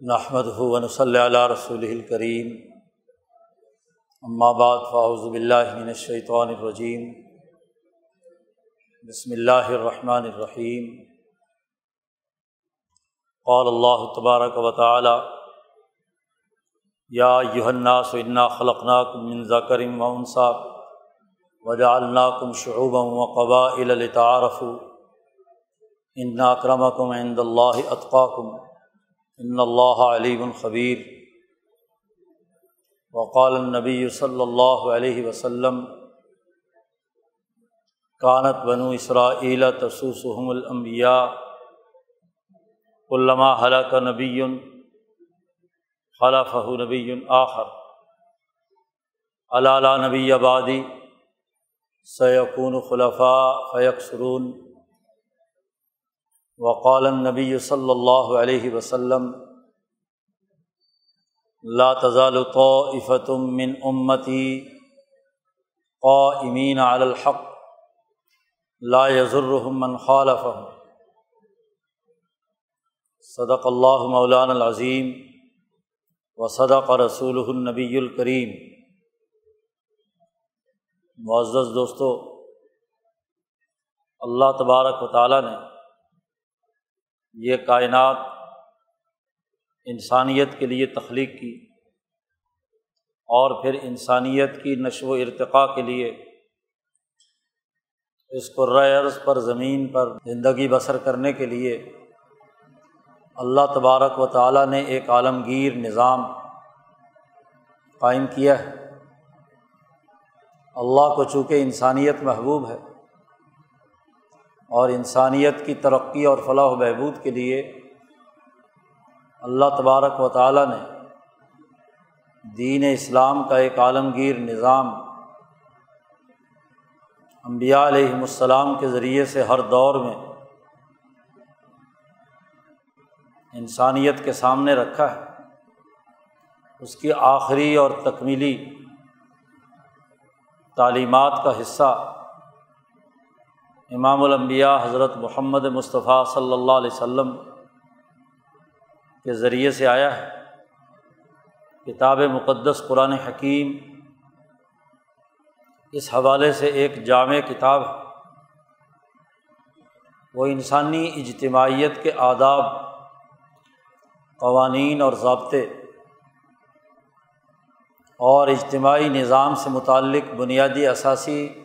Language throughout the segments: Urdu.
نحمد ہُون صلی اللہ رسول الکریم بعد فاؤز باللہ من الشیطان الرجیم بسم اللہ الرحمن الرحیم قال اللہ تبارک و تعالی یا الناس انا خلقناکم من ذکر و انصا وجعلناکم شعوبا وقبائل لتعارفوا ان اکرمکم عند اللہ اتقاکم ان اللہ علیم الخبیر وقال النبی صلی اللہ علیہ وسلم کانت بنو اسرائیل تسوسحم الانبیاء علامہ حلق نبی خلفہ نبی آخر. علالہ نبی آبادی سیقون خلفاء فیق سرون وقال نبی صلی اللہ علیہ وسلم، لا تزال طائفة من امتی قائمین علی الحق، لا يضرهم من خالفهم. صدق اللہ مولان العظیم و صدق رسول النبی الکریم معزز دوستو، اللہ تبارک و تعالیٰ نے یہ کائنات انسانیت کے لیے تخلیق کی اور پھر انسانیت کی نشو و ارتقاء کے لیے اس کو عرض پر زمین پر زندگی بسر کرنے کے لیے اللہ تبارک و تعالیٰ نے ایک عالمگیر نظام قائم کیا ہے۔ اللہ کو چونکہ انسانیت محبوب ہے اور انسانیت کی ترقی اور فلاح و بہبود کے لیے اللہ تبارک و تعالیٰ نے دین اسلام کا ایک عالمگیر نظام امبیا علیہم السلام کے ذریعے سے ہر دور میں انسانیت کے سامنے رکھا ہے۔ اس کی آخری اور تکمیلی تعلیمات کا حصہ امام الانبیاء حضرت محمد مصطفیٰ صلی اللہ علیہ و سلم کے ذریعے سے آیا ہے۔ کتاب مقدس قرآن حکیم اس حوالے سے ایک جامع کتاب ہے۔ وہ انسانی اجتماعیت کے آداب، قوانین اور ضابطے اور اجتماعی نظام سے متعلق بنیادی اثاثی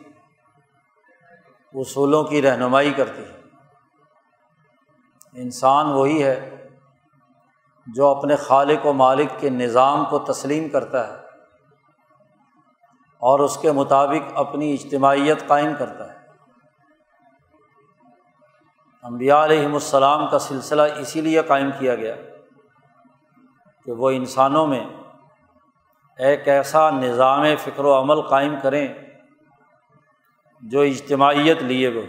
اصولوں کی رہنمائی کرتی ہے۔ انسان وہی ہے جو اپنے خالق و مالک کے نظام کو تسلیم کرتا ہے اور اس کے مطابق اپنی اجتماعیت قائم کرتا ہے۔ امبیا علیہم السلام کا سلسلہ اسی لیے قائم کیا گیا کہ وہ انسانوں میں ایک ایسا نظام فکر و عمل قائم کریں جو اجتماعیت لیے ہوئے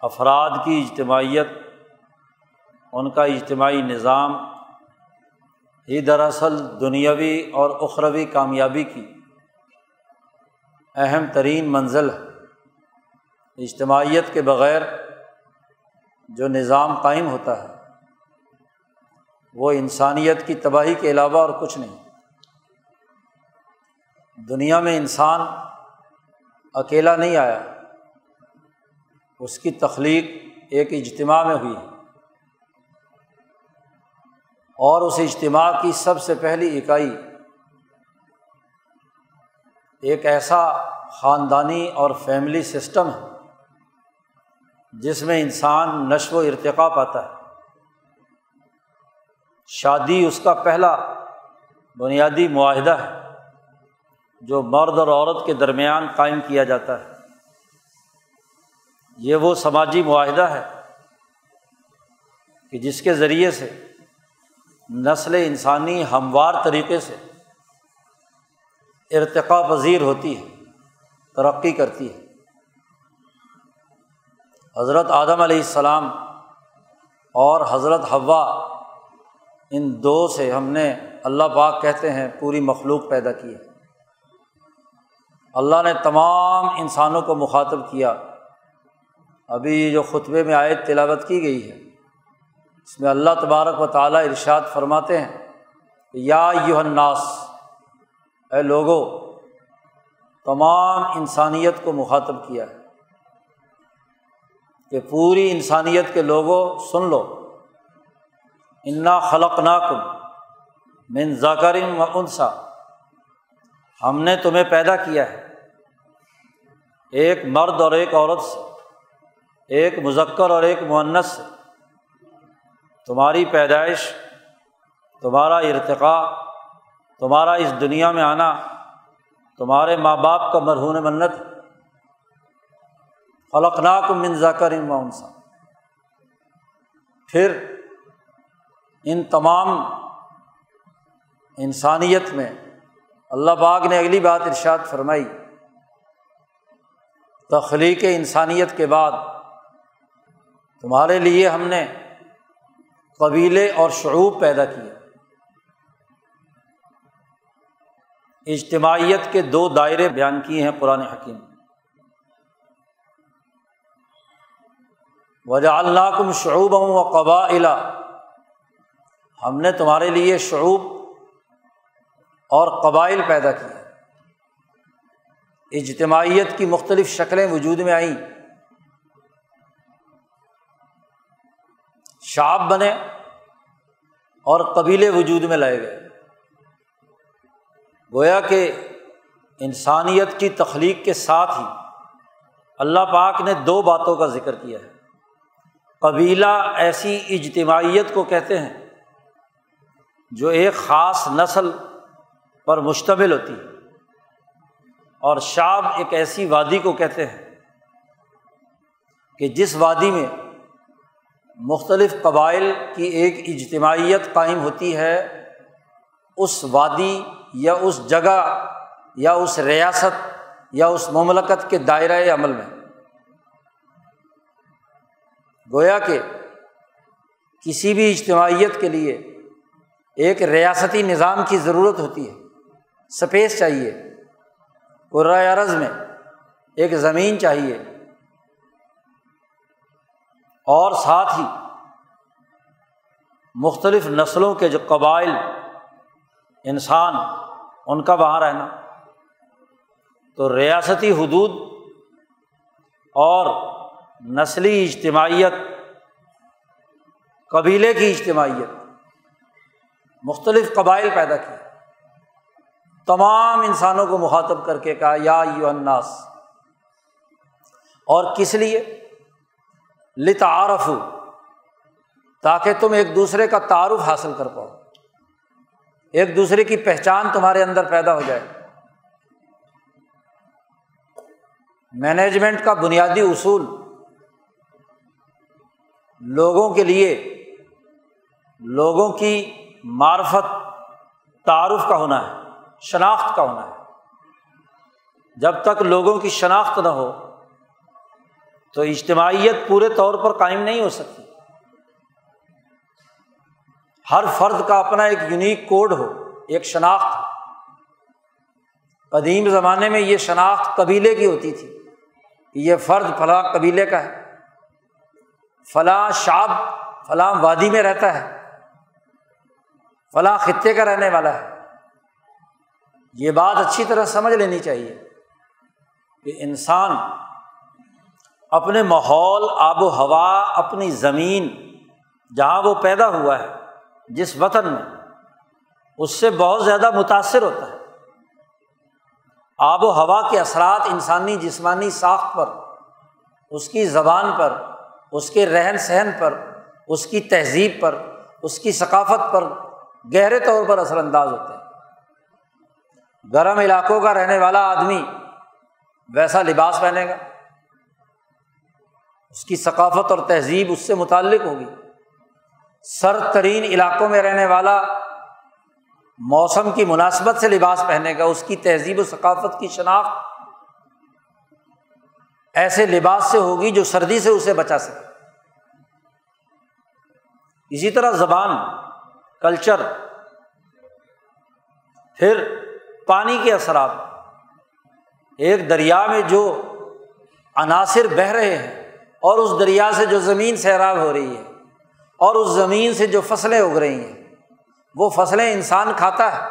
افراد کی اجتماعیت، ان کا اجتماعی نظام ہی دراصل دنیاوی اور اخروی کامیابی کی اہم ترین منزل ہے۔ اجتماعیت کے بغیر جو نظام قائم ہوتا ہے، وہ انسانیت کی تباہی کے علاوہ اور کچھ نہیں۔ دنیا میں انسان اکیلا نہیں آیا، اس کی تخلیق ایک اجتماع میں ہوئی اور اس اجتماع کی سب سے پہلی اکائی ایک ایسا خاندانی اور فیملی سسٹم ہے، جس میں انسان نشو و ارتقا پاتا ہے۔ شادی اس کا پہلا بنیادی معاہدہ ہے۔ جو مرد اور عورت کے درمیان قائم کیا جاتا ہے۔ یہ وہ سماجی معاہدہ ہے کہ جس کے ذریعے سے نسل انسانی ہموار طریقے سے ارتقا پذیر ہوتی ہے، ترقی کرتی ہے۔ حضرت آدم علیہ السلام اور حضرت ہوا ان دو سے ہم نے اللہ پاک کہتے ہیں، پوری مخلوق پیدا کی ہے۔ اللہ نے تمام انسانوں کو مخاطب کیا۔ ابھی جو خطبے میں آئے تلاوت کی گئی ہے، اس میں اللہ تبارک و تعالیٰ ارشاد فرماتے ہیں یا یو الناس، اے لوگو، تمام انسانیت کو مخاطب کیا ہے۔ کہ پوری انسانیت کے لوگوں، سن لو، انا خلق ناکم من ذاکرم و انسا ہم نے تمہیں پیدا کیا ہے۔ ایک مرد اور ایک عورت سے، ایک مذکر اور ایک معنس سے۔ تمہاری پیدائش، تمہارا ارتقاء، تمہارا اس دنیا میں آنا، تمہارے ماں باپ کا مرہون منت۔ فلقناک من ذکر انسا پھر ان تمام انسانیت میں اللہ باغ نے اگلی بات ارشاد فرمائی۔ تخلیق انسانیت کے بعد تمہارے لیے ہم نے قبیلے اور شعوب پیدا کیے۔ اجتماعیت کے دو دائرے بیان کیے ہیں قرآن حکیم۔ وجہ اللہ کم شعوب و قبا ہم نے تمہارے لیے شعوب اور قبائل پیدا کیے۔ اجتماعیت کی مختلف شکلیں وجود میں آئیں۔ شاب بنے اور قبیلے وجود میں لائے گئے۔ گویا کہ انسانیت کی تخلیق کے ساتھ ہی اللہ پاک نے دو باتوں کا ذکر کیا ہے۔ قبیلہ ایسی اجتماعیت کو کہتے ہیں جو ایک خاص نسل پر مشتمل ہوتی ہے۔ اور شاب ایک ایسی وادی کو کہتے ہیں کہ جس وادی میں مختلف قبائل کی ایک اجتماعیت قائم ہوتی ہے، اس وادی یا اس جگہ یا اس ریاست یا اس مملکت کے دائرۂ عمل میں۔ گویا کہ کسی بھی اجتماعیت کے لیے ایک ریاستی نظام کی ضرورت ہوتی ہے، سپیس چاہیے۔ عرض میں ایک زمین چاہیے اور ساتھ ہی مختلف نسلوں کے جو قبائل، انسان، ان کا وہاں رہنا، تو ریاستی حدود اور نسلی اجتماعیت، قبیلے کی اجتماعیت مختلف قبائل پیدا کی تمام انسانوں کو مخاطب کر کے کہا، یا یو اناس اور کس لیے؟ لتعارف تاکہ تم ایک دوسرے کا تعارف حاصل کر پاؤ۔ ایک دوسرے کی پہچان تمہارے اندر پیدا ہو جائے۔ مینجمنٹ کا بنیادی اصول۔ لوگوں کے لیے، لوگوں کی معرفت تعارف کا ہونا ہے۔ شناخت کا ہونا ہے۔ جب تک لوگوں کی شناخت نہ ہو، تو اجتماعیت پورے طور پر قائم نہیں ہو سکتی۔ ہر فرد کا اپنا ایک یونیک کوڈ ہو، ایک شناخت۔ قدیم زمانے میں یہ شناخت قبیلے کی ہوتی تھی۔ یہ فرد فلاں قبیلے کا ہے۔ فلاں شاب فلاں وادی میں رہتا ہے۔ فلاں خطے کا رہنے والا ہے۔ یہ بات اچھی طرح سمجھ لینی چاہیے کہ انسان اپنے ماحول، آب و ہوا، اپنی زمین، جہاں وہ پیدا ہوا ہے، جس وطن میں، اس سے بہت زیادہ متاثر ہوتا ہے۔ آب و ہوا کے اثرات انسانی جسمانی ساخت پر، اس کی زبان پر، اس کے رہن سہن پر، اس کی تہذیب پر، اس کی ثقافت پر گہرے طور پر اثر انداز ہوتے ہیں۔ گرم علاقوں کا رہنے والا آدمی ویسا لباس پہنے گا؟ اس کی ثقافت اور تہذیب اس سے متعلق ہوگی۔ سر ترین علاقوں میں رہنے والا موسم کی مناسبت سے لباس پہنے گا، اس کی تہذیب و ثقافت کی شناخت ایسے لباس سے ہوگی جو سردی سے اسے بچا سکے۔ اسی طرح زبان، کلچر، پھر پانی کے اثرات۔ ایک دریا میں جو عناصر بہہ رہے ہیں اور اس دریا سے جو زمین سیراب ہو رہی ہے اور اس زمین سے جو فصلیں اگ رہی ہیں، وہ فصلیں انسان کھاتا ہے۔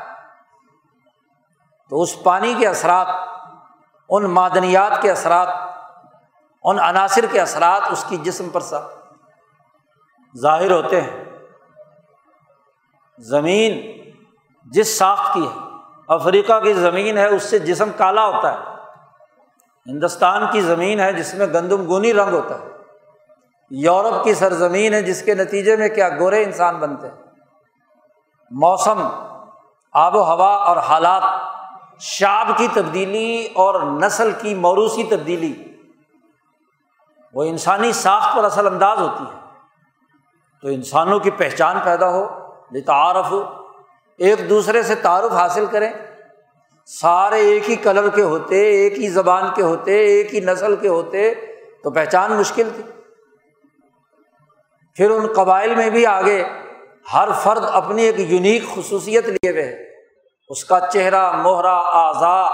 تو اس پانی کے اثرات، ان معدنیات کے اثرات، ان عناصر کے اثرات اس کی جسم پر سا ظاہر ہوتے ہیں۔ زمین جس ساخت کی ہے افریقہ کی زمین ہے، اس سے جسم کالا ہوتا ہے۔ ہندوستان کی زمین ہے جس میں گندم گونی رنگ ہوتا ہے۔ یورپ کی سرزمین ہے جس کے نتیجے میں کیا گورے انسان بنتے ہیں۔ موسم، آب و ہوا اور حالات شاب کی تبدیلی اور نسل کی موروثی تبدیلی، وہ انسانی ساخت پر اصل انداز ہوتی ہے۔ تو انسانوں کی پہچان پیدا ہو لتعارف ہو ایک دوسرے سے تعارف حاصل کریں۔ سارے ایک ہی کلر کے ہوتے، ایک ہی زبان کے ہوتے، ایک ہی نسل کے ہوتے، تو پہچان مشکل تھی۔ پھر ان قبائل میں بھی آگے ہر فرد اپنی ایک یونیک خصوصیت لیے ہوئے اس کا چہرہ موہرا اعضا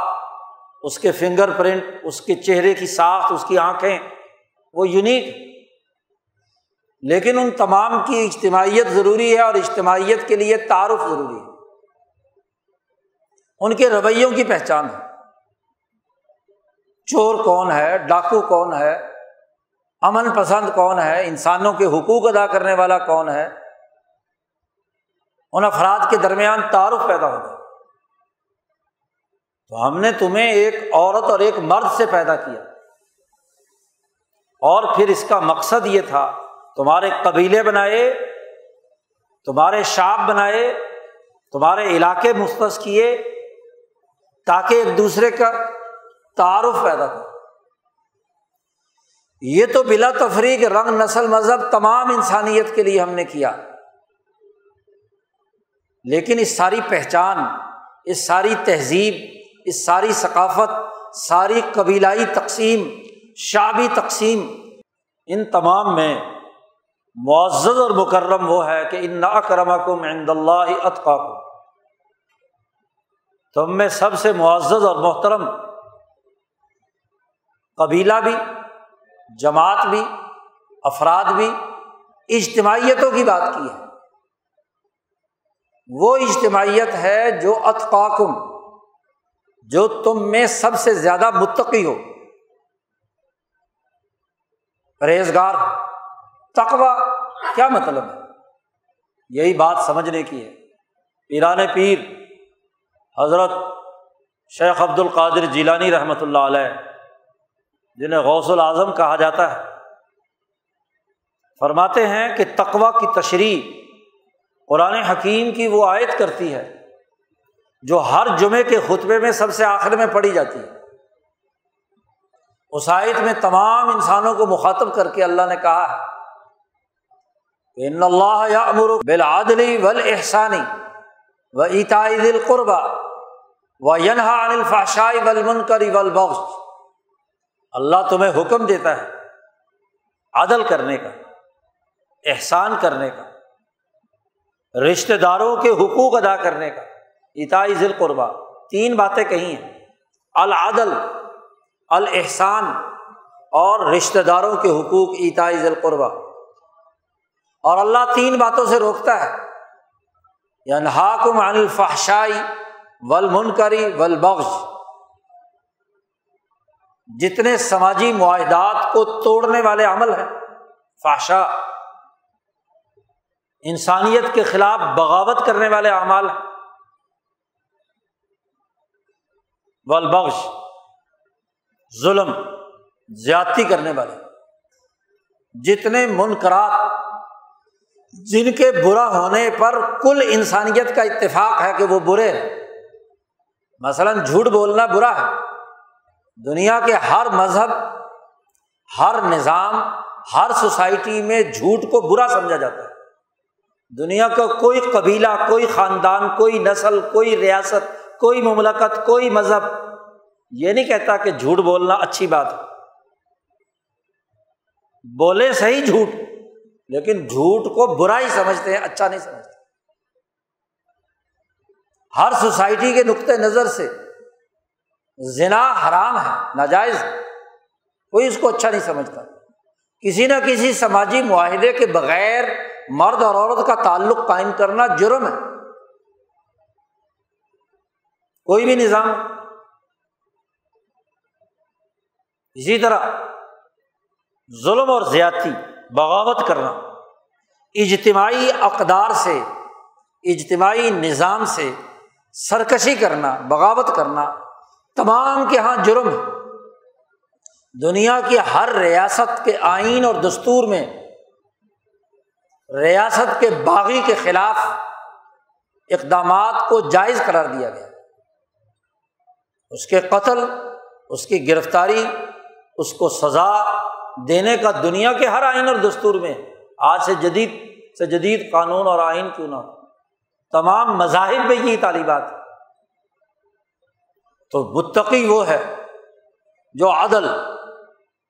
اس کے فنگر پرنٹ، اس کے چہرے کی ساخت، اس کی آنکھیں، وہ یونیک۔ لیکن ان تمام کی اجتماعیت ضروری ہے اور اجتماعیت کے لیے تعارف ضروری ہے۔ ان کے رویوں کی پہچان ہے۔ چور کون ہے؟ ڈاکو کون ہے؟ امن پسند کون ہے؟ انسانوں کے حقوق ادا کرنے والا کون ہے؟ ان افراد کے درمیان تعارف پیدا ہوگا تو ہم نے تمہیں ایک عورت اور ایک مرد سے پیدا کیا۔ اور پھر اس کا مقصد یہ تھا، تمہارے قبیلے بنائے، تمہارے شاپ بنائے، تمہارے علاقے مختص کیے تاکہ ایک دوسرے کا تعارف پیدا ہو یہ تو بلا تفریح رنگ، نسل، مذہب تمام انسانیت کے لیے ہم نے کیا۔ لیکن اس ساری پہچان، اس ساری تہذیب، اس ساری ثقافت، ساری قبیلائی تقسیم شابی تقسیم، ان تمام میں معزز اور مکرم وہ ہے کہ ان ناکرما کم عند اللہ اطقا کو تم میں سب سے معزز اور محترم قبیلہ بھی، جماعت بھی، افراد بھی اجتماعیتوں کی بات کی ہے۔ وہ اجتماعیت ہے جو اتقاکم، جو تم میں سب سے زیادہ متقی ہو۔ پرہیزگار تقوا کیا مطلب ہے؟ یہی بات سمجھنے کی ہے۔ پیران پیر حضرت شیخ عبد القادر جیلانی رحمۃ اللہ علیہ، جنہیں غوث العظم کہا جاتا ہے، فرماتے ہیں کہ تقوا کی تشریح قرآن حکیم کی وہ آیت کرتی ہے، جو ہر جمعے کے خطبے میں سب سے آخر میں پڑھی جاتی ہے۔ اس آیت میں تمام انسانوں کو مخاطب کر کے اللہ نے کہا ہے، ان اللہ یا امر بلادلی ول احسانی و دل قربا و ینہا انل فاشائی ول منکری اللہ تمہیں حکم دیتا ہے عدل کرنے کا، احسان کرنے کا رشتے داروں کے حقوق ادا کرنے کا۔ اتائی ذیل قربا تین باتیں کہی ہیں۔ العدل الحسان اور رشتے داروں کے حقوق، اتائی ذیل قربا اور اللہ تین باتوں سے روکتا ہے۔ عن الفحشائی ول منکری ول بخش جتنے سماجی معاہدات کو توڑنے والے عمل ہیں فاشا انسانیت کے خلاف بغاوت کرنے والے اعمال ہیں۔ ولبخش ظلم، زیادتی کرنے والے۔ جتنے منقرات جن کے برا ہونے پر کل انسانیت کا اتفاق ہے کہ وہ برے ہیں۔ مثلاً جھوٹ بولنا برا ہے۔ دنیا کے ہر مذہب، ہر نظام، ہر سوسائٹی میں جھوٹ کو برا سمجھا جاتا ہے۔ دنیا کا کوئی قبیلہ، کوئی خاندان، کوئی نسل، کوئی ریاست، کوئی مملکت، کوئی مذہب، یہ نہیں کہتا کہ جھوٹ بولنا اچھی بات ہے۔ بولے صحیح جھوٹ، لیکن جھوٹ کو برا ہی سمجھتے ہیں اچھا نہیں سمجھتے۔ ہر سوسائٹی کے نقطۂ نظر سے زنا حرام ہے، ناجائز ہے۔ کوئی اس کو اچھا نہیں سمجھتا۔ کسی نہ کسی سماجی معاہدے کے بغیر مرد اور عورت کا تعلق قائم کرنا جرم ہے۔ کوئی بھی نظام۔ اسی طرح ظلم اور زیادتی، بغاوت کرنا۔ اجتماعی اقدار سے، اجتماعی نظام سے سرکشی کرنا، بغاوت کرنا تمام کے یہاں جرم ہے۔ دنیا کی ہر ریاست کے آئین اور دستور میں ریاست کے باغی کے خلاف اقدامات کو جائز قرار دیا گیا۔ اس کے قتل، اس کی گرفتاری، اس کو سزا دینے کا دنیا کے ہر آئین اور دستور میں آج سے جدید سے جدید قانون اور آئین کیوں نہ تمام مذاہب میں یہ تعلیمات تو متقی وہ ہے جو عدل،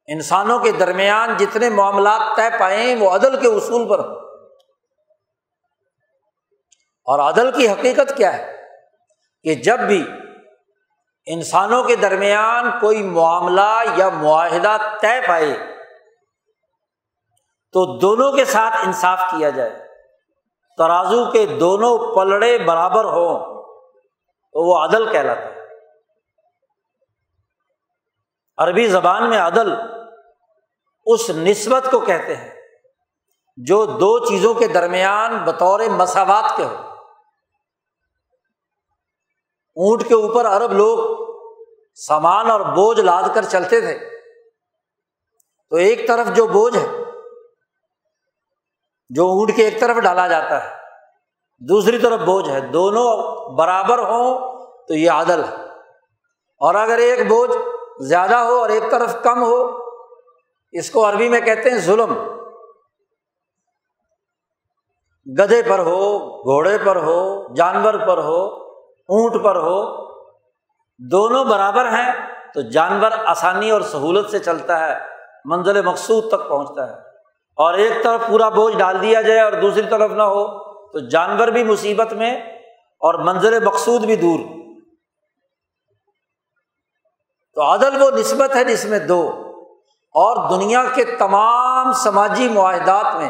انسانوں کے درمیان جتنے معاملات طے پائے وہ عدل کے اصول پر اور عدل کی حقیقت کیا ہے؟ کہ جب بھی انسانوں کے درمیان کوئی معاملہ یا معاہدہ طے پائے تو دونوں کے ساتھ انصاف کیا جائے۔ ترازو کے دونوں پلڑے برابر ہوں تو وہ عدل کہلاتا ہے۔ عربی زبان میں عدل اس نسبت کو کہتے ہیں جو دو چیزوں کے درمیان بطور مساوات کے ہو اونٹ کے اوپر ارب لوگ سامان اور بوجھ لاد کر چلتے تھے۔ تو ایک طرف جو بوجھ ہے جو اونٹ کے ایک طرف ڈالا جاتا ہے، دوسری طرف بوجھ ہے۔ دونوں برابر ہوں تو یہ عادل ہے۔ اور اگر ایک بوجھ زیادہ ہو اور ایک طرف کم ہو، اس کو عربی میں کہتے ہیں ظلم۔ گدھے پر ہو، گھوڑے پر ہو، جانور پر ہو، اونٹ پر ہو، دونوں برابر ہیں تو جانور آسانی اور سہولت سے چلتا ہے، منزل مقصود تک پہنچتا ہے۔ اور ایک طرف پورا بوجھ ڈال دیا جائے اور دوسری طرف نہ ہو، تو جانور بھی مصیبت میں اور منزل مقصود بھی دور۔ تو عدل وہ نسبت ہے جس میں دو۔ اور دنیا کے تمام سماجی معاہدات میں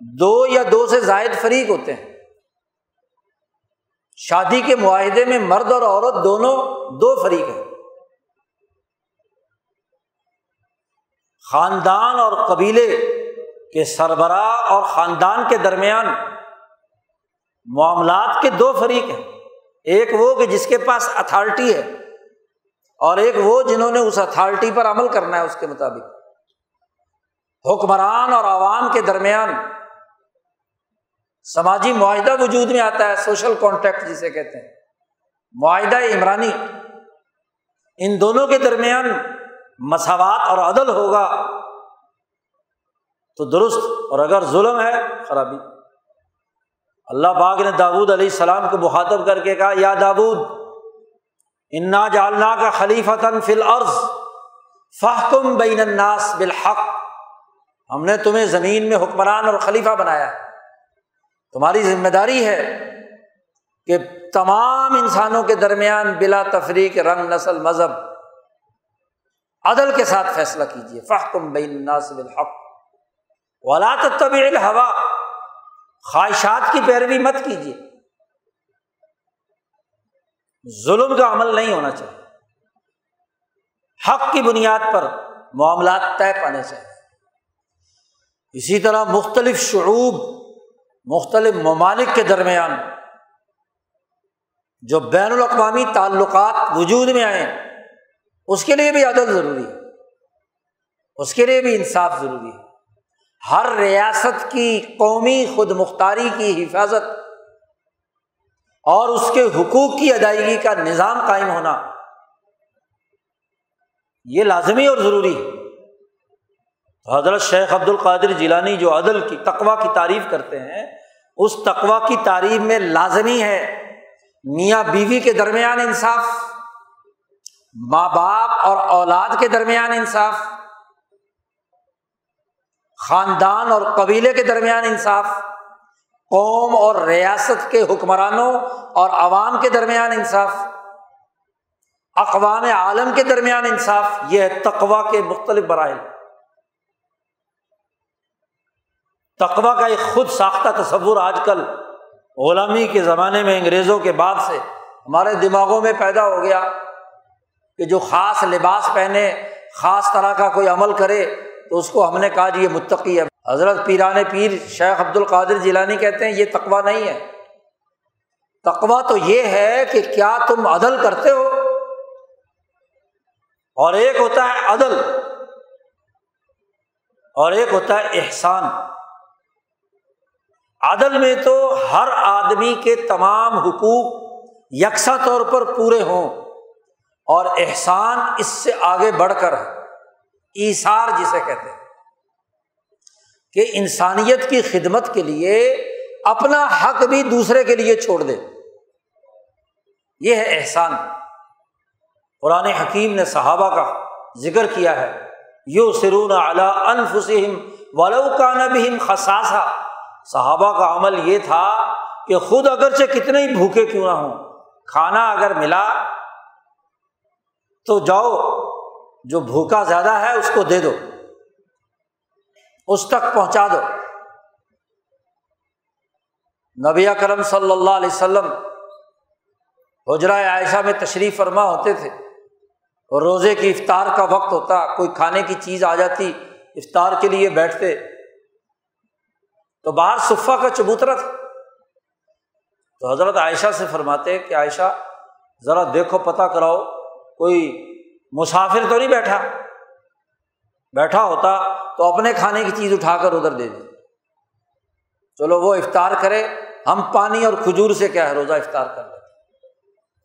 دو یا دو سے زائد فریق ہوتے ہیں۔ شادی کے معاہدے میں مرد اور عورت دونوں دو فریق ہیں۔ خاندان اور قبیلے کے سربراہ اور خاندان کے درمیان معاملات کے دو فریق ہیں۔ ایک وہ کہ جس کے پاس اتھارٹی ہے اور ایک وہ جنہوں نے اس اتھارٹی پر عمل کرنا ہے اس کے مطابق۔ حکمران اور عوام کے درمیان سماجی معاہدہ وجود میں آتا ہے، سوشل کانٹیکٹ جسے کہتے ہیں۔ معاہدہ عمرانی ان دونوں کے درمیان مساوات اور عدل ہوگا تو درست اور اگر ظلم ہے، خرابی۔ اللہ باغ نے داود علیہ السلام کو مخاطب کر کے کہا، یا داود، انا جالنا کا خلیفتاً فل عرض فحکم بین الناس بالحق۔ ہم نے تمہیں زمین میں حکمران اور خلیفہ بنایا تمہاری ذمہ داری ہے کہ تمام انسانوں کے درمیان بلا تفریق، رنگ، نسل، مذہب عدل کے ساتھ فیصلہ کیجیے فحکم بین الناس بالحق ولا طبی الحوا خواہشات کی پیروی مت کیجیے ظلم کا عمل نہیں ہونا چاہیے۔ حق کی بنیاد پر معاملات طے پانے چاہیے۔ اسی طرح مختلف شعوب، مختلف ممالک کے درمیان جو بین الاقوامی تعلقات وجود میں آئے اس کے لیے بھی عدل ضروری ہے۔ اس کے لیے بھی انصاف ضروری ہے۔ ہر ریاست کی قومی خود مختاری کی حفاظت اور اس کے حقوق کی ادائیگی کا نظام قائم ہونا یہ لازمی اور ضروری ہے۔ حضرت شیخ عبد القادر جیلانی جو عدل کی تقوا کی تعریف کرتے ہیں، اس تقوا کی تعریف میں لازمی ہے۔ میاں بیوی کے درمیان انصاف۔ ماں باپ اور اولاد کے درمیان انصاف، خاندان اور قبیلے کے درمیان انصاف، قوم اور ریاست کے حکمرانوں اور عوام کے درمیان انصاف، اقوام عالم کے درمیان انصاف، یہ ہے تقوا کے مختلف برائے تقوا کا ایک خود ساختہ تصور آج کل غلامی کے زمانے میں انگریزوں کے بعد سے ہمارے دماغوں میں پیدا ہو گیا۔ کہ جو خاص لباس پہنے، خاص طرح کا کوئی عمل کرے، تو اس کو ہم نے کہا جی یہ متقی ہے۔ حضرت پیران پیر شیخ عبد القادر جیلانی کہتے ہیں یہ تقوا نہیں ہے۔ تقوا تو یہ ہے کہ کیا تم عدل کرتے ہو؟ اور ایک ہوتا ہے عدل، اور ایک ہوتا ہے احسان۔ عدل میں تو ہر آدمی کے تمام حقوق یکساں طور پر پورے ہوں۔ اور احسان اس سے آگے بڑھ کر ایسار جسے کہتے ہیں، کہ انسانیت کی خدمت کے لیے اپنا حق بھی دوسرے کے لیے چھوڑ دے۔ یہ ہے احسان۔ قرآن حکیم نے صحابہ کا ذکر کیا ہے یو سرون اعلیٰ انفسم ولو کا خساسا صحابہ کا عمل یہ تھا کہ خود اگرچہ کتنے ہی بھوکے کیوں نہ ہوں، کھانا اگر ملا تو جاؤ، جو بھوکا زیادہ ہے اس کو دے دو۔ اس تک پہنچا دو۔ نبی کرم صلی اللہ علیہ وسلم حجرہ عائشہ میں تشریف فرما ہوتے تھے۔ اور روزے کی افطار کا وقت ہوتا، کوئی کھانے کی چیز آ جاتی، افطار کے لیے بیٹھتے۔ تو باہر صفا کا چبوترا تھا۔ تو حضرت عائشہ سے فرماتے کہ عائشہ، ذرا دیکھو، پتہ کراؤ۔ کوئی مسافر تو نہیں بیٹھا۔ بیٹھا ہوتا تو اپنے کھانے کی چیز اٹھا کر ادھر دے دی چلو وہ افطار کرے۔ ہم پانی اور کھجور سے کیا ہے؟ روزہ افطار کر لیتے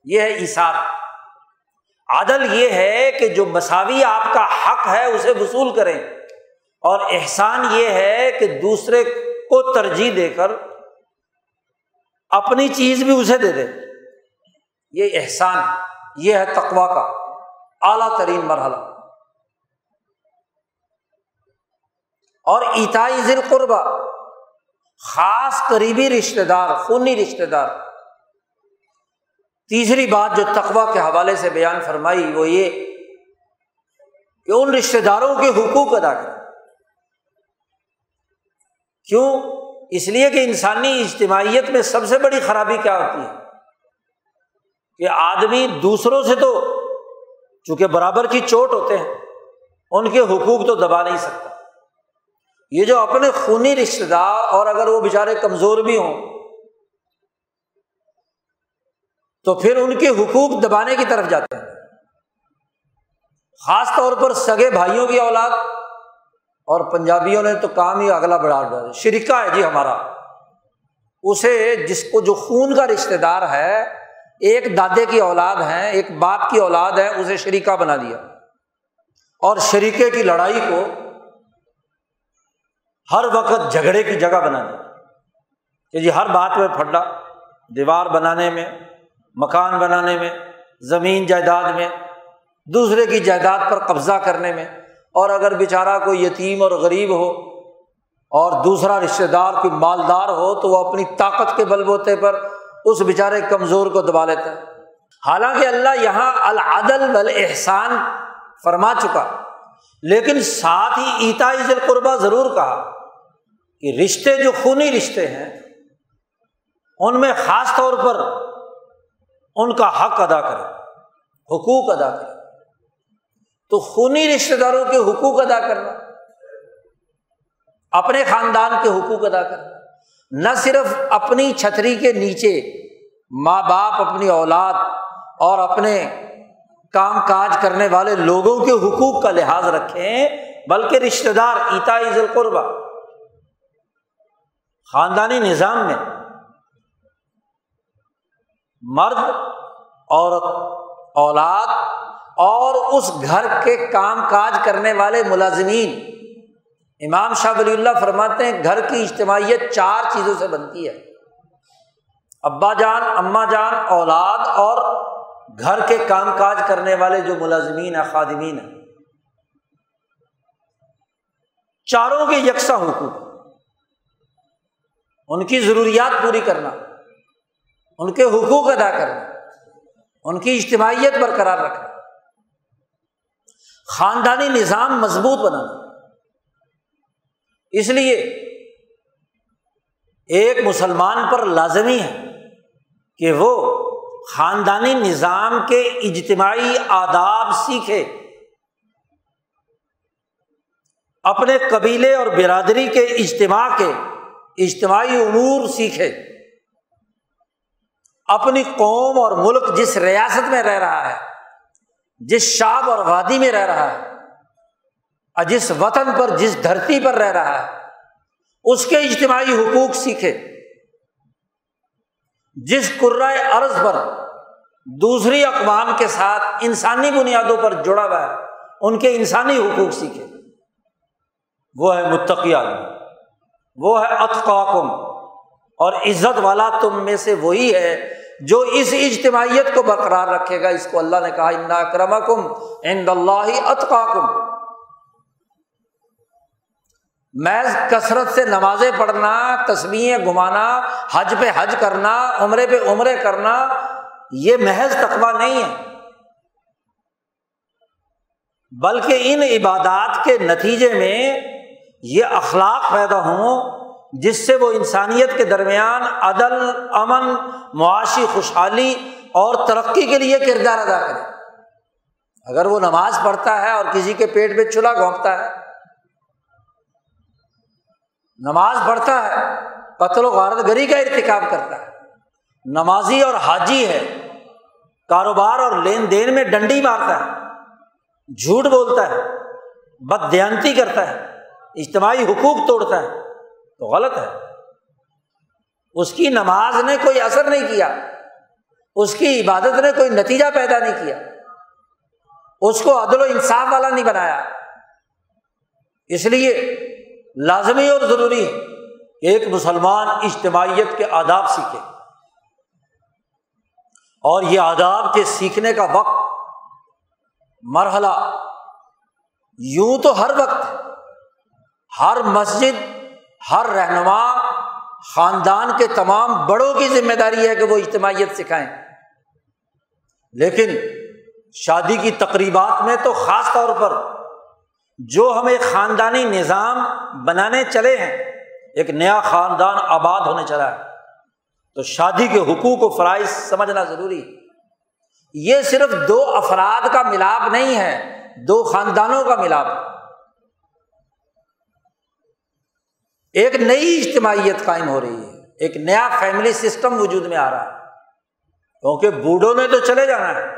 یہ ہے ایسار عادل یہ ہے کہ جو مساوی آپ کا حق ہے اسے وصول کریں۔ اور احسان یہ ہے کہ دوسرے کو ترجیح دے کر اپنی چیز بھی اسے دے دے۔ یہ احسان۔ یہ ہے تقوا کا اعلیٰ ترین مرحلہ۔ اور ایتائی ذیل قربا خاص قریبی رشتے دار، خونی رشتے دار۔ تیسری بات جو تقوا کے حوالے سے بیان فرمائی، وہ یہ کہ ان رشتے داروں کے حقوق ادا کریں۔ کیوں؟ اس لیے کہ انسانی اجتماعیت میں سب سے بڑی خرابی کیا ہوتی ہے؟ کہ آدمی دوسروں سے تو چونکہ برابر کی چوٹ ہوتے ہیں، ان کے حقوق تو دبا نہیں سکتا۔ یہ جو اپنے خونی رشتے دار اور اگر وہ بےچارے کمزور بھی ہوں، تو پھر ان کے حقوق دبانے کی طرف جاتے ہیں۔ خاص طور پر سگے بھائیوں کی اولاد اور پنجابیوں نے تو کام ہی اگلا بڑھا ڈالا شریکا ہے جی ہمارا۔ اسے جس کو جو خون کا رشتے دار ہے ایک دادے کی اولاد ہے، ایک باپ کی اولاد ہے، اسے شریکا بنا دیا اور شریکے کی لڑائی کو ہر وقت جھگڑے کی جگہ بنا دیا۔ کہ جی ہر بات میں پھڈا دیوار بنانے میں، مکان بنانے میں، زمین جائیداد میں، دوسرے کی جائیداد پر قبضہ کرنے میں۔ اور اگر بیچارہ کوئی یتیم اور غریب ہو اور دوسرا رشتے دار کوئی مالدار ہو تو وہ اپنی طاقت کے بل بوتے پر اس بیچارے کمزور کو دبا لیتا ہے حالانکہ اللہ یہاں العدل احسان فرما چکا۔ لیکن ساتھ ہی ایتا عز القربہ ضرور کہا کہ رشتے جو خونی رشتے ہیں، ان میں خاص طور پر ان کا حق ادا کرے حقوق ادا کرے تو خونی رشتے داروں کے حقوق ادا کرنا، اپنے خاندان کے حقوق ادا کرنا۔ نہ صرف اپنی چھتری کے نیچے ماں باپ، اپنی اولاد اور اپنے کام کاج کرنے والے لوگوں کے حقوق کا لحاظ رکھیں، بلکہ رشتے دار ایتا عز القربہ خاندانی نظام میں مرد، عورت، اولاد اور اس گھر کے کام کاج کرنے والے ملازمین امام شاہ ولی اللہ فرماتے ہیں گھر کی اجتماعیت چار چیزوں سے بنتی ہے۔ ابا جان اماں جان، اولاد اور گھر کے کام کاج کرنے والے جو ملازمین ہیں، خادمین ہیں۔ چاروں کے یکساں حقوق۔ ان کی ضروریات پوری کرنا، ان کے حقوق ادا کرنا، ان کی اجتماعیت برقرار رکھنا۔ خاندانی نظام مضبوط بنانا۔ اس لیے ایک مسلمان پر لازمی ہے کہ وہ خاندانی نظام کے اجتماعی آداب سیکھے، اپنے قبیلے اور برادری کے اجتماع کے اجتماعی امور سیکھے۔ اپنی قوم اور ملک جس ریاست میں رہ رہا ہے، جس شاب اور وادی میں رہ رہا ہے جس وطن پر، جس دھرتی پر رہ رہا ہے، اس کے اجتماعی حقوق سیکھے۔ جس قرائے ارض پر دوسری اقوام کے ساتھ انسانی بنیادوں پر جڑا ہوا ہے، ان کے انسانی حقوق سیکھے۔ وہ ہے متقی آدمی، وہ ہے اتقاکم، اور عزت والا تم میں سے وہی ہے جو اس اجتماعیت کو برقرار رکھے گا۔ اس کو اللہ نے کہا اندا کرم کم ان اللہ اتقاکم محض کثرت سے نمازیں پڑھنا تصویریں گھمانا، حج پہ حج کرنا، عمرے پہ عمرے کرنا، یہ محض تقوا نہیں ہے۔ بلکہ ان عبادات کے نتیجے میں یہ اخلاق پیدا ہوں، جس سے وہ انسانیت کے درمیان عدل، امن، معاشی، خوشحالی اور ترقی کے لیے کردار ادا کرے۔ اگر وہ نماز پڑھتا ہے اور کسی کے پیٹ پہ چولہا گھونپتا ہے نماز پڑھتا ہے، قتل و غارت گری کا ارتکاب کرتا ہے۔ نمازی اور حاجی ہے، کاروبار اور لین دین میں ڈنڈی مارتا ہے، جھوٹ بولتا ہے، بد دیانتی کرتا ہے، اجتماعی حقوق توڑتا ہے۔ تو غلط ہے۔ اس کی نماز نے کوئی اثر نہیں کیا، اس کی عبادت نے کوئی نتیجہ پیدا نہیں کیا۔ اس کو عدل و انصاف والا نہیں بنایا۔ اس لیے لازمی اور ضروری ہے کہ ایک مسلمان اجتماعیت کے آداب سیکھے۔ اور یہ آداب کے سیکھنے کا وقت مرحلہ یوں تو ہر وقت ہر مسجد، ہر رہنما خاندان کے تمام بڑوں کی ذمہ داری ہے کہ وہ اجتماعیت سکھائیں۔ لیکن شادی کی تقریبات میں تو خاص طور پر جو ہم ایک خاندانی نظام بنانے چلے ہیں، ایک نیا خاندان آباد ہونے چلا ہے۔ تو شادی کے حقوق و فرائض سمجھنا ضروری یہ صرف دو افراد کا ملاپ نہیں ہے، دو خاندانوں کا ملاپ۔ ایک نئی اجتماعیت قائم ہو رہی ہے، ایک نیا فیملی سسٹم وجود میں آ رہا ہے۔ کیونکہ بوڑھوں نے تو چلے جانا ہے،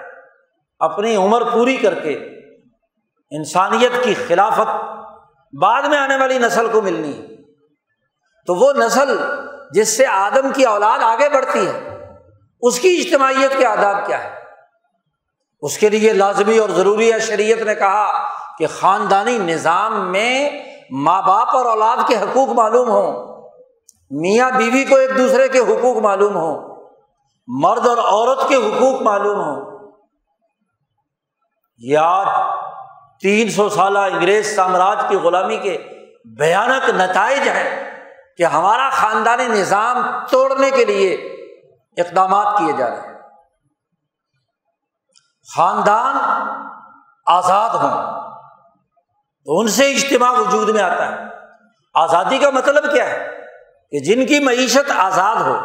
اپنی عمر پوری کر کے انسانیت کی خلافت بعد میں آنے والی نسل کو ملنی ہے۔ تو وہ نسل جس سے آدم کی اولاد آگے بڑھتی ہے، اس کی اجتماعیت کے آداب کیا ہے اس کے لیے لازمی اور ضروری ہے، شریعت نے کہا کہ خاندانی نظام میں ماں باپ اور اولاد کے حقوق معلوم ہوں، میاں بیوی کو ایک دوسرے کے حقوق معلوم ہوں، مرد اور عورت کے حقوق معلوم ہوں۔ یاد تین سو سالہ انگریز سامراج کی غلامی کے بھیانک نتائج ہیں کہ ہمارا خاندانی نظام توڑنے کے لیے اقدامات کیے جا رہے ہیں۔ خاندان آزاد ہوں، تو ان سے اجتماع وجود میں آتا ہے۔ آزادی کا مطلب کیا ہے؟ کہ جن کی معیشت آزاد ہو،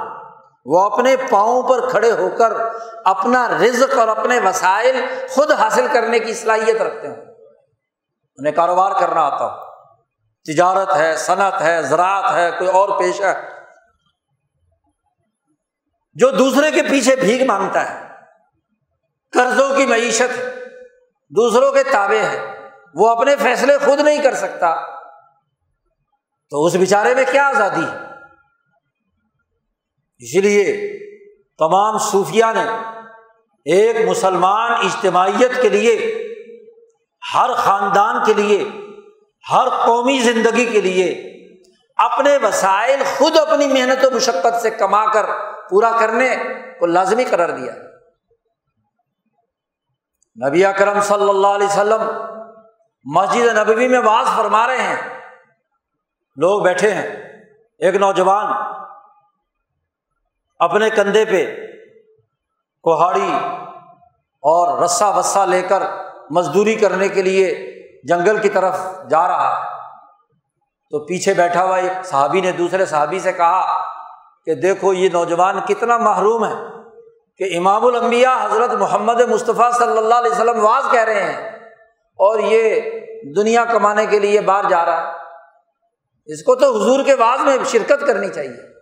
وہ اپنے پاؤں پر کھڑے ہو کر اپنا رزق اور اپنے وسائل خود حاصل کرنے کی صلاحیت رکھتے ہیں انہیں کاروبار کرنا آتا ہو تجارت ہے، صنعت ہے، زراعت ہے، کوئی اور پیشہ ہے۔ جو دوسرے کے پیچھے بھیگ مانگتا ہے۔ قرضوں کی معیشت دوسروں کے تابے ہے۔ وہ اپنے فیصلے خود نہیں کر سکتا۔ تو اس بیچارے میں کیا آزادی؟ ہے اسی لیے تمام صوفیہ نے ایک مسلمان اجتماعیت کے لیے ہر خاندان کے لیے، ہر قومی زندگی کے لیے اپنے وسائل خود اپنی محنت و مشقت سے کما کر پورا کرنے کو لازمی قرار دیا۔ نبی کرم صلی اللہ علیہ وسلم مسجد نبوی میں واز فرما رہے ہیں۔ لوگ بیٹھے ہیں۔ ایک نوجوان اپنے کندھے پہ کوہاڑی اور رسا وسا لے کر مزدوری کرنے کے لیے جنگل کی طرف جا رہا ہے۔ تو پیچھے بیٹھا ہوا ایک صحابی نے دوسرے صحابی سے کہا کہ دیکھو یہ نوجوان کتنا محروم ہے کہ امام الانبیاء حضرت محمد مصطفیٰ صلی اللہ علیہ وسلم واز کہہ رہے ہیں اور یہ دنیا کمانے کے لیے باہر جا رہا ہے۔ اس کو تو حضور کے واز میں شرکت کرنی چاہیے۔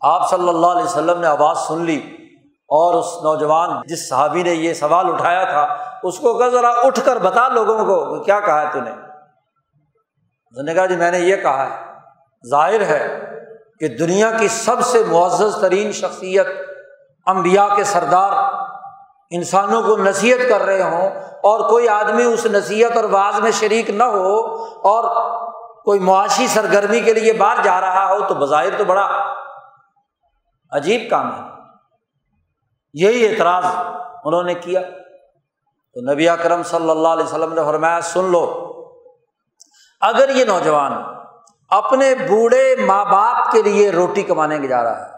آپ صلی اللہ علیہ وسلم نے آواز سن لی۔ اور اس نوجوان جس صحابی نے یہ سوال اٹھایا تھا، اس کو کہ ذرا اٹھ کر بتا لوگوں کو کہ کیا کہا ہے تو نے۔ کہا جی میں نے یہ کہا ہے، ظاہر ہے کہ دنیا کی سب سے معزز ترین شخصیت امبیا کے سردار انسانوں کو نصیحت کر رہے ہوں اور کوئی آدمی اس نصیحت اور بعض میں شریک نہ ہو اور کوئی معاشی سرگرمی کے لیے باہر جا رہا ہو تو بظاہر تو بڑا عجیب کام ہے۔ یہی اعتراض انہوں نے کیا۔ تو نبی اکرم صلی اللہ علیہ وسلم نے فرمایا، سن لو، اگر یہ نوجوان اپنے بوڑھے ماں باپ کے لیے روٹی کمانے کے جا رہا ہے،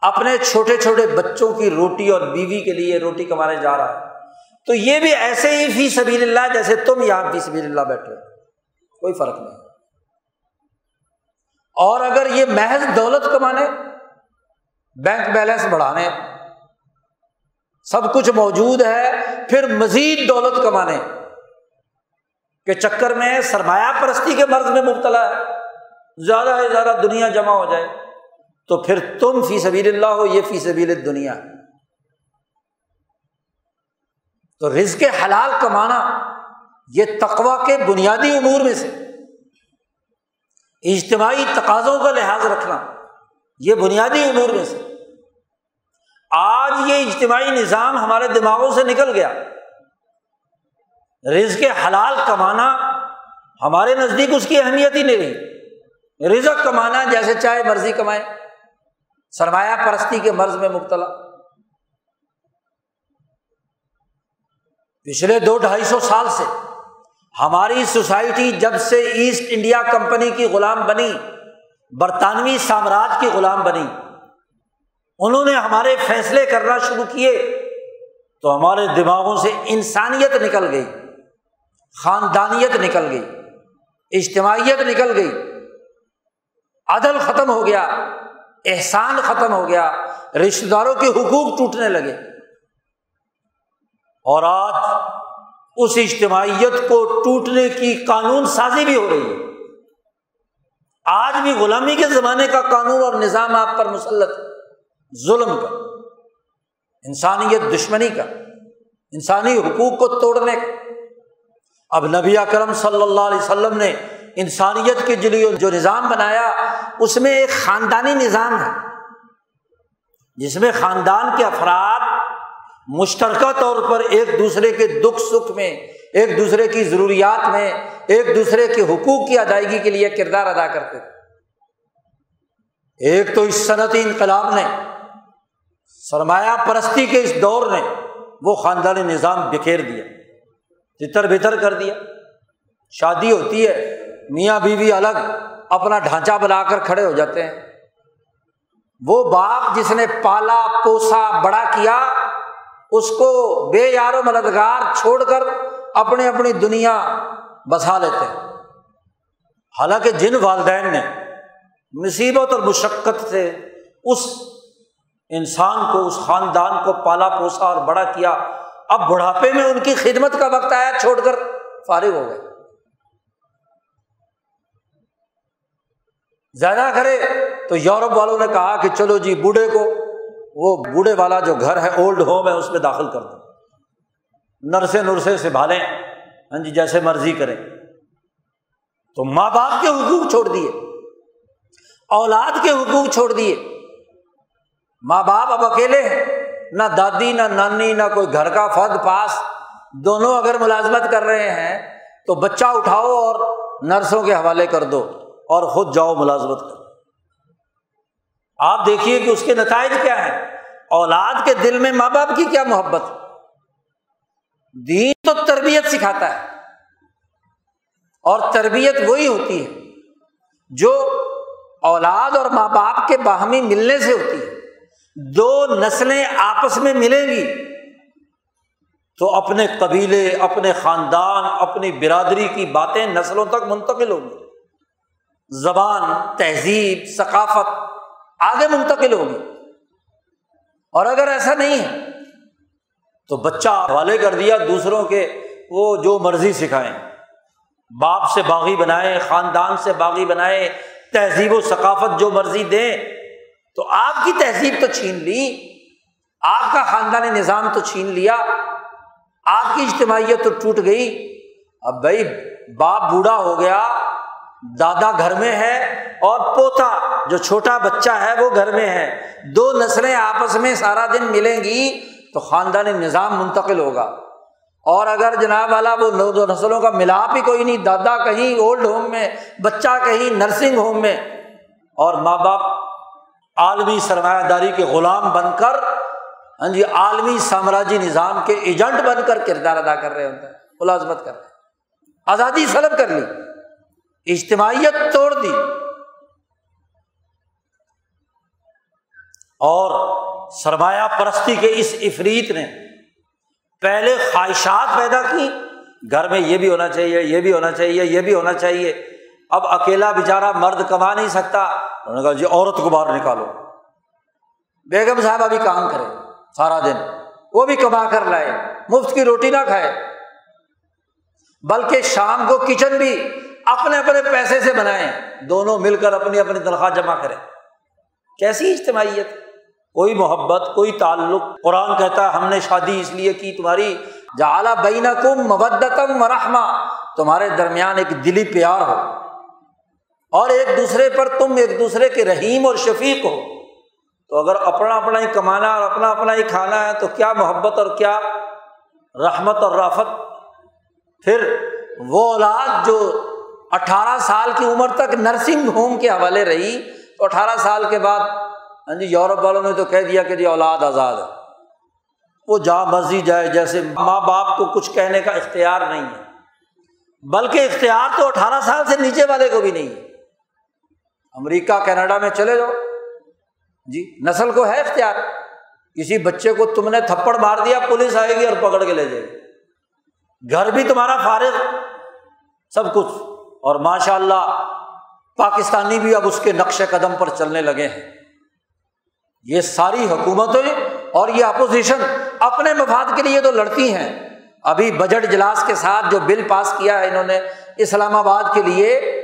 اپنے چھوٹے چھوٹے بچوں کی روٹی اور بیوی کے لیے روٹی کمانے جا رہا ہے، تو یہ بھی ایسے ہی فی سبیل اللہ جیسے تم یہاں فی سبیل اللہ بیٹھے ہو۔ کوئی فرق نہیں۔ اور اگر یہ محض دولت کمانے، بینک بیلنس بڑھانے سب کچھ موجود ہے، پھر مزید دولت کمانے۔ کے چکر میں سرمایہ پرستی کے مرض میں مبتلا ہے، زیادہ سے زیادہ دنیا جمع ہو جائے۔ تو پھر تم فی سبیل اللہ ہو، یہ فی سبیل دنیا تو رزق حلال کمانا، یہ تقوا کے بنیادی امور میں سے۔ اجتماعی تقاضوں کا لحاظ رکھنا، یہ بنیادی امور میں سے۔ آج یہ اجتماعی نظام ہمارے دماغوں سے نکل گیا۔ رزق حلال کمانا ہمارے نزدیک اس کی اہمیت ہی نہیں رہی۔ رزق کمانا جیسے چاہے مرضی کمائے۔ سرمایہ پرستی کے مرض میں مبتلا۔ پچھلے دو ڈھائی سو سال سے ہماری سوسائٹی جب سے ایسٹ انڈیا کمپنی کی غلام بنی، برطانوی سامراج کی غلام بنی۔ انہوں نے ہمارے فیصلے کرنا شروع کیے تو ہمارے دماغوں سے انسانیت نکل گئی، خاندانیت نکل گئی، اجتماعیت نکل گئی، عدل ختم ہو گیا، احسان ختم ہو گیا رشتے داروں کے حقوق ٹوٹنے لگے۔ اور آج اس اجتماعیت کو ٹوٹنے کی قانون سازی بھی ہو رہی ہے۔ آج بھی غلامی کے زمانے کا قانون اور نظام آپ پر مسلط ظلم کا، انسانیت دشمنی کا، انسانی حقوق کو توڑنے کا۔ اب نبی کرم صلی اللہ علیہ وسلم نے انسانیت کے لیے جو نظام بنایا، اس میں ایک خاندانی نظام ہے، جس میں خاندان کے افراد مشترکہ طور پر ایک دوسرے کے دکھ سکھ میں، ایک دوسرے کی ضروریات میں، ایک دوسرے کے حقوق کی ادائیگی کے لیے کردار ادا کرتے تھے۔ ایک تو اس صنعتی انقلاب نے سرمایہ پرستی کے اس دور نے وہ خاندانی نظام بکھیر دیا، تتر بتر کر دیا۔ شادی ہوتی ہے، میاں بیوی الگ، اپنا ڈھانچہ بنا کر کھڑے ہو جاتے ہیں۔ وہ باپ جس نے پالا، پوسا، بڑا کیا، اس کو بے یار و مددگار چھوڑ کر اپنی اپنی دنیا بسا لیتے ہیں۔ حالانکہ جن والدین نے مصیبت اور مشقت سے اس انسان کو، اس خاندان کو پالا پوسا اور بڑا کیا۔ اب بڑھاپے میں ان کی خدمت کا وقت آیا چھوڑ کر، فارغ ہو گئے۔ زیادہ کرے تو یورپ والوں نے کہا کہ چلو جی بوڑھے کو، وہ بوڑھے والا جو گھر ہے، اولڈ ہوم ہے، اس میں داخل کر دو۔ نرسے نرسے سے بھالیں۔ ہاں جی جیسے مرضی کریں۔ تو ماں باپ کے حقوق چھوڑ دیے۔ اولاد کے حقوق چھوڑ دیے۔ ماں باپ اب اکیلے ہیں۔ نہ دادی، نہ نانی، نہ کوئی گھر کا فرد، پاس دونوں اگر ملازمت کر رہے ہیں تو بچہ اٹھاؤ اور نرسوں کے حوالے کر دو اور خود جاؤ ملازمت کرو۔ آپ دیکھیے کہ اس کے نتائج کیا ہے اولاد کے دل میں ماں باپ کی کیا محبت دین تو تربیت سکھاتا ہے اور تربیت وہی ہوتی ہے جو اولاد اور ماں باپ کے باہمی ملنے سے ہوتی ہے۔ دو نسلیں آپس میں ملیں گی تو اپنے قبیلے، اپنے خاندان، اپنی برادری کی باتیں نسلوں تک منتقل ہوں گی۔ زبان، تہذیب، ثقافت آگے منتقل ہوگی اور اگر ایسا نہیں ہے تو بچہ حوالے کر دیا دوسروں کے، وہ جو مرضی سکھائیں۔ باپ سے باغی بنائے خاندان سے باغی بنائے تہذیب و ثقافت جو مرضی دیں۔ تو آپ کی تہذیب تو چھین لی، آپ کا خاندانی نظام تو چھین لیا، آپ کی اجتماعیت تو ٹوٹ گئی۔ اب بھائی، باپ بوڑھا ہو گیا، دادا گھر میں ہے اور پوتا جو چھوٹا بچہ ہے وہ گھر میں ہے۔ دو نسلیں آپس میں سارا دن ملیں گی تو خاندانی نظام منتقل ہوگا۔ اور اگر جناب والا وہ دو نسلوں کا ملاپ ہی کوئی نہیں، دادا کہیں اولڈ ہوم میں، بچہ کہیں نرسنگ ہوم میں، اور ماں باپ عالمی سرمایہ داری کے غلام بن کر ہاں جی عالمی سامراجی نظام کے ایجنٹ بن کر کردار ادا کر رہے ہوتے ہیں ملازمت کر رہے آزادی سلب کر لی، اجتماعیت توڑ دی۔ اور سرمایہ پرستی کے اس افریت نے پہلے خواہشات پیدا کی، گھر میں یہ بھی ہونا چاہیے، یہ بھی ہونا چاہیے، یہ بھی ہونا چاہیے۔ اب اکیلا بےچارا مرد کما نہیں سکتا۔ انہوں نے کہا جی عورت کو باہر نکالو۔ بیگم صاحب ابھی کام کرے، سارا دن۔ وہ بھی کما کر لائے۔ مفت کی روٹی نہ کھائے۔ بلکہ شام کو کچن بھی اپنے اپنے پیسے سے بنائیں دونوں مل کر اپنی اپنی تنخواہ جمع کریں کیسی اجتماعیت؟ کوئی محبت، کوئی تعلق۔ قرآن کہتا ہے، ہم نے شادی اس لیے کی تمہاری۔ جالا بین کم مبدتم مرحمہ تمہارے درمیان ایک دلی پیار ہو۔ اور ایک دوسرے پر تم ایک دوسرے کے رحیم اور شفیق ہو۔ تو اگر اپنا اپنا ہی کمانا اور اپنا اپنا ہی کھانا ہے تو کیا محبت اور کیا رحمت اور رافت؟ پھر وہ اولاد جو اٹھارہ سال کی عمر تک نرسنگ ہوم کے حوالے رہی، تو اٹھارہ سال کے بعد ہاں جی یورپ والوں نے تو کہہ دیا کہ جی اولاد آزاد ہے۔ وہ جہاں مرضی جائے، جیسے ماں باپ کو کچھ کہنے کا اختیار نہیں ہے۔ بلکہ اختیار تو اٹھارہ سال سے نیچے والے کو بھی نہیں ہے۔ امریکہ، کینیڈا میں چلے جاؤ۔ جی نسل کو ہے اختیار۔ کسی بچے کو تم نے تھپڑ مار دیا، پولیس آئے گی اور پکڑ کے لے جائے گی۔ گھر بھی تمہارا فارغ، سب کچھ۔ اور ماشاء اللہ پاکستانی بھی اب اس کے نقش قدم پر چلنے لگے ہیں۔ یہ ساری حکومتیں اور یہ اپوزیشن اپنے مفاد کے لیے تو لڑتی ہیں۔ ابھی بجٹ اجلاس کے ساتھ جو بل پاس کیا ہے انہوں نے اسلام آباد کے لیے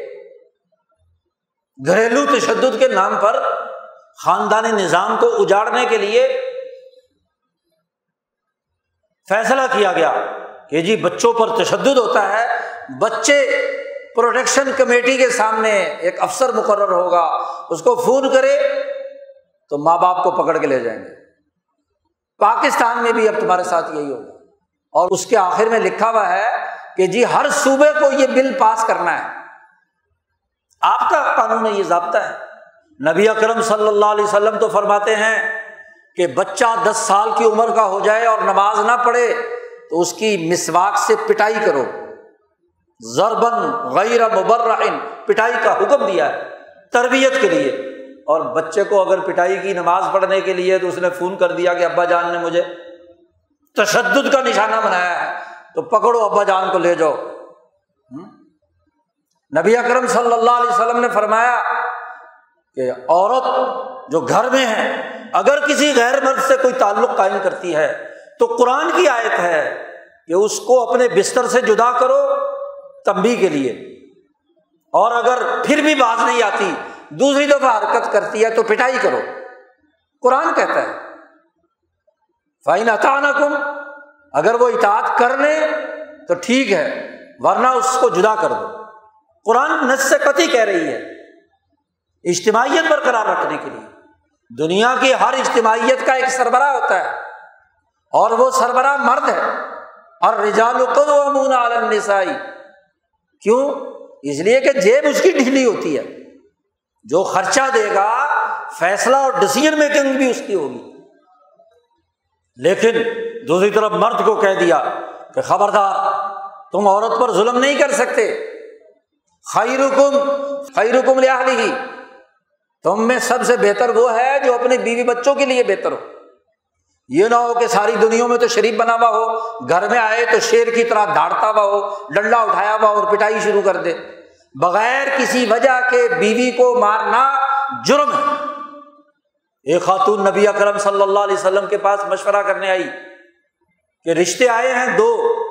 گھریلو تشدد کے نام پر خاندانی نظام کو اجاڑنے کے لیے فیصلہ کیا گیا کہ جی بچوں پر تشدد ہوتا ہے، بچے پروٹیکشن کمیٹی کے سامنے ایک افسر مقرر ہوگا، اس کو فون کرے تو ماں باپ کو پکڑ کے لے جائیں گے۔ پاکستان میں بھی اب تمہارے ساتھ یہی ہوگا۔ اور اس کے آخر میں لکھا ہوا ہے کہ جی ہر صوبے کو یہ بل پاس کرنا ہے۔ آپ کا قانون میں یہ ضابطہ ہے۔ نبی اکرم صلی اللہ علیہ وسلم تو فرماتے ہیں کہ بچہ دس سال کی عمر کا ہو جائے اور نماز نہ پڑھے تو اس کی مسواک سے پٹائی کرو۔ زربن غیر مبرحن پٹائی کا حکم دیا ہے تربیت کے لیے۔ اور بچے کو اگر پٹائی کی نماز پڑھنے کے لیے تو اس نے فون کر دیا کہ ابا جان نے مجھے تشدد کا نشانہ بنایا ہے، تو پکڑو ابا جان کو لے جاؤ۔ نبی اکرم صلی اللہ علیہ وسلم نے فرمایا کہ عورت جو گھر میں ہے، اگر کسی غیر مرد سے کوئی تعلق قائم کرتی ہے، تو قرآن کی آیت ہے کہ اس کو اپنے بستر سے جدا کرو تمبی کے لیے۔ اور اگر پھر بھی باز نہیں آتی، دوسری دفعہ حرکت کرتی ہے تو پٹائی کرو۔ قرآن کہتا ہے فائن اچانک کم اگر وہ اطاعت کر لیں تو ٹھیک ہے، ورنہ اس کو جدا کر دو۔ قرآن نس سے قطعی کہہ رہی ہے اجتماعیت برقرار رکھنے کے لیے۔ دنیا کی ہر اجتماعیت کا ایک سربراہ ہوتا ہے اور وہ سربراہ مرد ہے۔ اور رجال امون عالم نسائی کیوں؟ اس لیے کہ جیب اس کی ڈھیلی ہوتی ہے۔ جو خرچہ دے گا، فیصلہ اور ڈسیزن میکنگ بھی اس کی ہوگی۔ لیکن دوسری طرف مرد کو کہہ دیا کہ خبردار، تم عورت پر ظلم نہیں کر سکتے۔ خیر حکم خیر حکم لہٰ تم میں سب سے بہتر وہ ہے جو اپنے بیوی بچوں کے لیے بہتر ہو۔ یہ نہ ہو کہ ساری دنیا میں تو شریف بنا ہوا ہو، گھر میں آئے تو شیر کی طرح داڑتا ہوا ہو، ڈنڈا اٹھایا ہوا اور پٹائی شروع کر دے۔ بغیر کسی وجہ کے بیوی کو مارنا جرم ہے۔ ایک خاتون نبی اکرم صلی اللہ علیہ وسلم کے پاس مشورہ کرنے آئی کہ رشتے آئے ہیں دو۔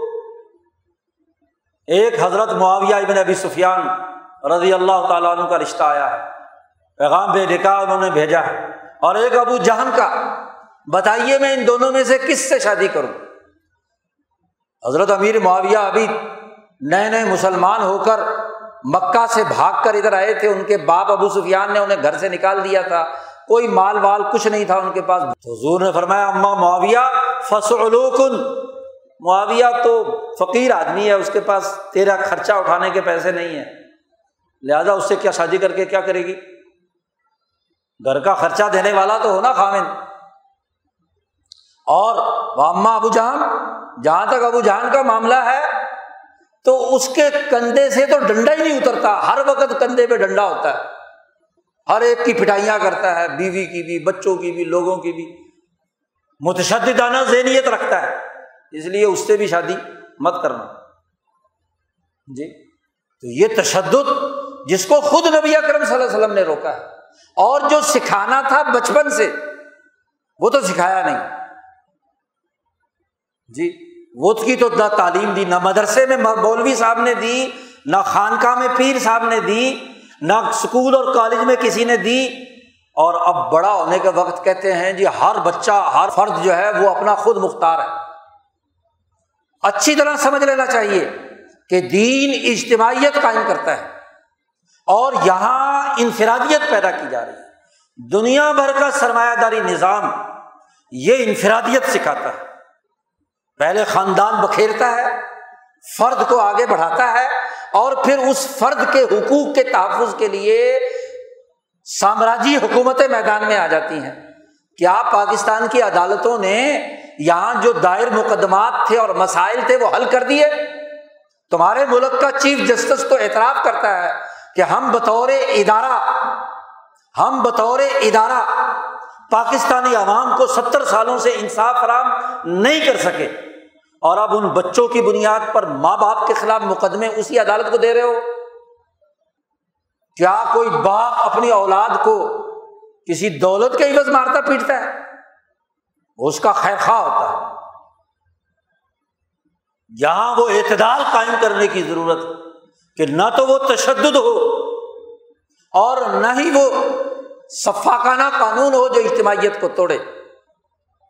ایک حضرت معاویہ ابن ابی سفیان رضی اللہ تعالیٰ عنہ کا رشتہ آیا ہے۔ پیغام بے نکاح انہوں نے بھیجا ہے۔ اور ایک ابو جہن کا، بتائیے میں ان دونوں میں سے کس سے شادی کروں؟ حضرت امیر معاویہ ابھی نئے نئے مسلمان ہو کر مکہ سے بھاگ کر ادھر آئے تھے۔ ان کے باپ ابو سفیان نے انہیں گھر سے نکال دیا تھا۔ کوئی مال وال کچھ نہیں تھا ان کے پاس۔ حضور نے فرمایا، اما معاویہ فصلوکن معاویہ تو فقیر آدمی ہے، اس کے پاس تیرا خرچہ اٹھانے کے پیسے نہیں ہیں۔ لہذا اس سے کیا شادی کر کے کیا کرے گی؟ گھر کا خرچہ دینے والا تو ہونا خامن۔ اور واما ابو جہان، جہاں تک ابو جہان کا معاملہ ہے، تو اس کے کندھے سے تو ڈنڈا ہی نہیں اترتا۔ ہر وقت کندھے پہ ڈنڈا ہوتا ہے۔ ہر ایک کی پٹائیاں کرتا ہے، بیوی کی بھی، بچوں کی بھی، لوگوں کی بھی۔ متشددانہ ذہنیت رکھتا ہے۔ اس لیے اس سے بھی شادی مت کرنا۔ جی۔ تو یہ تشدد جس کو خود نبی اکرم صلی اللہ علیہ وسلم نے روکا ہے۔ اور جو سکھانا تھا بچپن سے، وہ تو سکھایا نہیں۔ جی۔ وہ کی تو نہ تعلیم دی، نہ مدرسے میں مولوی صاحب نے دی، نہ خانقاہ میں پیر صاحب نے دی، نہ اسکول اور کالج میں کسی نے دی۔ اور اب بڑا ہونے کے وقت کہتے ہیں جی ہر بچہ، ہر فرد جو ہے، وہ اپنا خود مختار ہے۔ اچھی طرح سمجھ لینا چاہیے کہ دین اجتماعیت قائم کرتا ہے اور یہاں انفرادیت پیدا کی جا رہی ہے۔ دنیا بھر کا سرمایہ داری نظام یہ انفرادیت سکھاتا ہے۔ پہلے خاندان بکھیرتا ہے، فرد کو آگے بڑھاتا ہے اور پھر اس فرد کے حقوق کے تحفظ کے لیے سامراجی حکومتیں میدان میں آ جاتی ہیں۔ کیا پاکستان کی عدالتوں نے یہاں جو دائر مقدمات تھے اور مسائل تھے وہ حل کر دیے۔ تمہارے ملک کا چیف جسٹس تو اعتراف کرتا ہے کہ ہم بطور ادارہ، ہم بطور ادارہ پاکستانی عوام کو ستر سالوں سے انصاف فراہم نہیں کر سکے اور اب ان بچوں کی بنیاد پر ماں باپ کے خلاف مقدمے اسی عدالت کو دے رہے ہو۔ کیا کوئی باپ اپنی اولاد کو کسی دولت کے عوض مارتا پیٹتا ہے؟ اس کا خیر خواہ ہوتا ہے۔ یہاں وہ اعتدال قائم کرنے کی ضرورت ہے کہ نہ تو وہ تشدد ہو اور نہ ہی وہ صفاقانہ قانون ہو جو اجتماعیت کو توڑے۔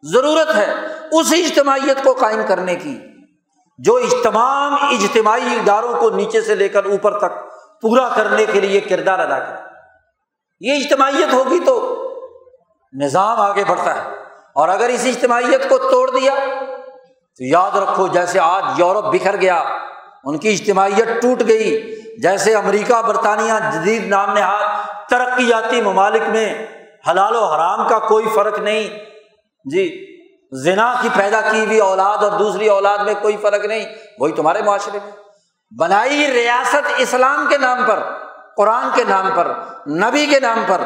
ضرورت ہے اس اجتماعیت کو قائم کرنے کی جو تمام اجتماعی اداروں کو نیچے سے لے کر اوپر تک پورا کرنے کے لیے کردار ادا کرے۔ یہ اجتماعیت ہوگی تو نظام آگے بڑھتا ہے۔ اور اگر اس اجتماعیت کو توڑ دیا، تو یاد رکھو جیسے آج یورپ بکھر گیا، ان کی اجتماعیت ٹوٹ گئی۔ جیسے امریکہ، برطانیہ، جدید نام نہاد، ترقیاتی ممالک میں حلال و حرام کا کوئی فرق نہیں۔ جی زنا کی پیدا کی ہوئی اولاد اور دوسری اولاد میں کوئی فرق نہیں، وہی تمہارے معاشرے میں۔ بنائی ریاست اسلام کے نام پر، قرآن کے نام پر، نبی کے نام پر۔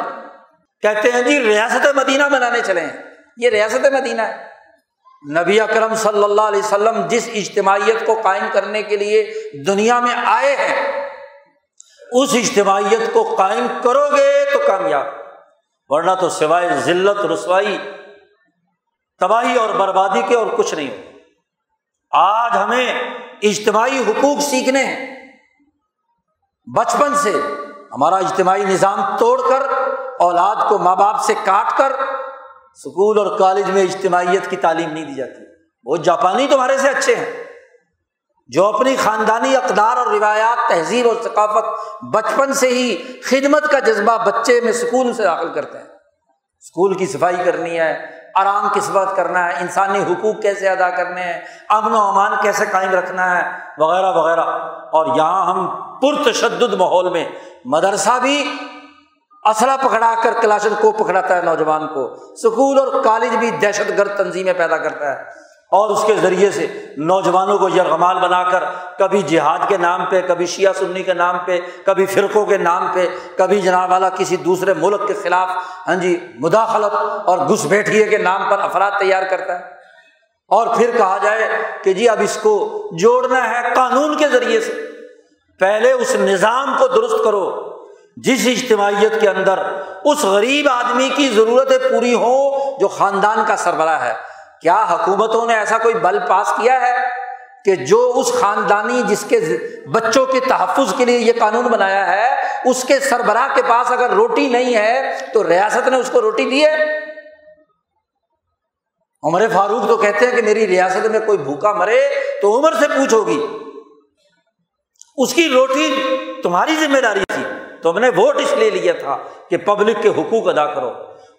کہتے ہیں جی ریاست مدینہ بنانے چلے ہیں۔ یہ ریاست مدینہ ہے۔ نبی اکرم صلی اللہ علیہ وسلم جس اجتماعیت کو قائم کرنے کے لیے دنیا میں آئے ہیں، اس اجتماعیت کو قائم کرو گے تو کامیاب، ورنہ تو سوائے ذلت، رسوائی، تباہی اور بربادی کے اور کچھ نہیں۔ آج ہمیں اجتماعی حقوق سیکھنے ہیں۔ بچپن سے ہمارا اجتماعی نظام توڑ کر، اولاد کو ماں باپ سے کاٹ کر اسکول اور کالج میں اجتماعیت کی تعلیم نہیں دی جاتی۔ وہ جاپانی تمہارے سے اچھے ہیں۔ جو اپنی خاندانی اقدار اور روایات، تہذیب اور ثقافت بچپن سے ہی خدمت کا جذبہ بچے میں سکون سے داخل کرتے ہیں۔ اسکول کی صفائی کرنی ہے، آرام کس وقت کرنا ہے، انسانی حقوق کیسے ادا کرنے ہیں، امن و امان کیسے قائم رکھنا ہے، وغیرہ وغیرہ۔ اور یہاں ہم پرتشدد ماحول میں مدرسہ بھی اسلحہ پکڑا کر کلاشن کو پکڑاتا ہے نوجوان کو۔ اسکول اور کالج بھی دہشت گرد تنظیمیں پیدا کرتا ہے۔ اور اس کے ذریعے سے نوجوانوں کو یرغمال بنا کر کبھی جہاد کے نام پہ، کبھی شیعہ سنی کے نام پہ، کبھی فرقوں کے نام پہ، کبھی جناب والا کسی دوسرے ملک کے خلاف ہاں جی مداخلت اور گھس بیٹھیے کے نام پر افراد تیار کرتا ہے۔ اور پھر کہا جائے کہ جی اب اس کو جوڑنا ہے قانون کے ذریعے سے۔ پہلے اس نظام کو درست کرو۔ جس اجتماعیت کے اندر اس غریب آدمی کی ضرورتیں پوری ہوں جو خاندان کا سربراہ ہے، کیا حکومتوں نے ایسا کوئی بل پاس کیا ہے کہ جو اس خاندانی جس کے بچوں کے تحفظ کے لیے یہ قانون بنایا ہے، اس کے سربراہ کے پاس اگر روٹی نہیں ہے تو ریاست نے اس کو روٹی دی ہے؟ عمر فاروق تو کہتے ہیں کہ میری ریاست میں کوئی بھوکا مرے تو عمر سے پوچھو گی۔ اس کی روٹی تمہاری ذمہ داری تھی۔ تم نے ووٹ اس لیے لیا تھا کہ پبلک کے حقوق ادا کرو۔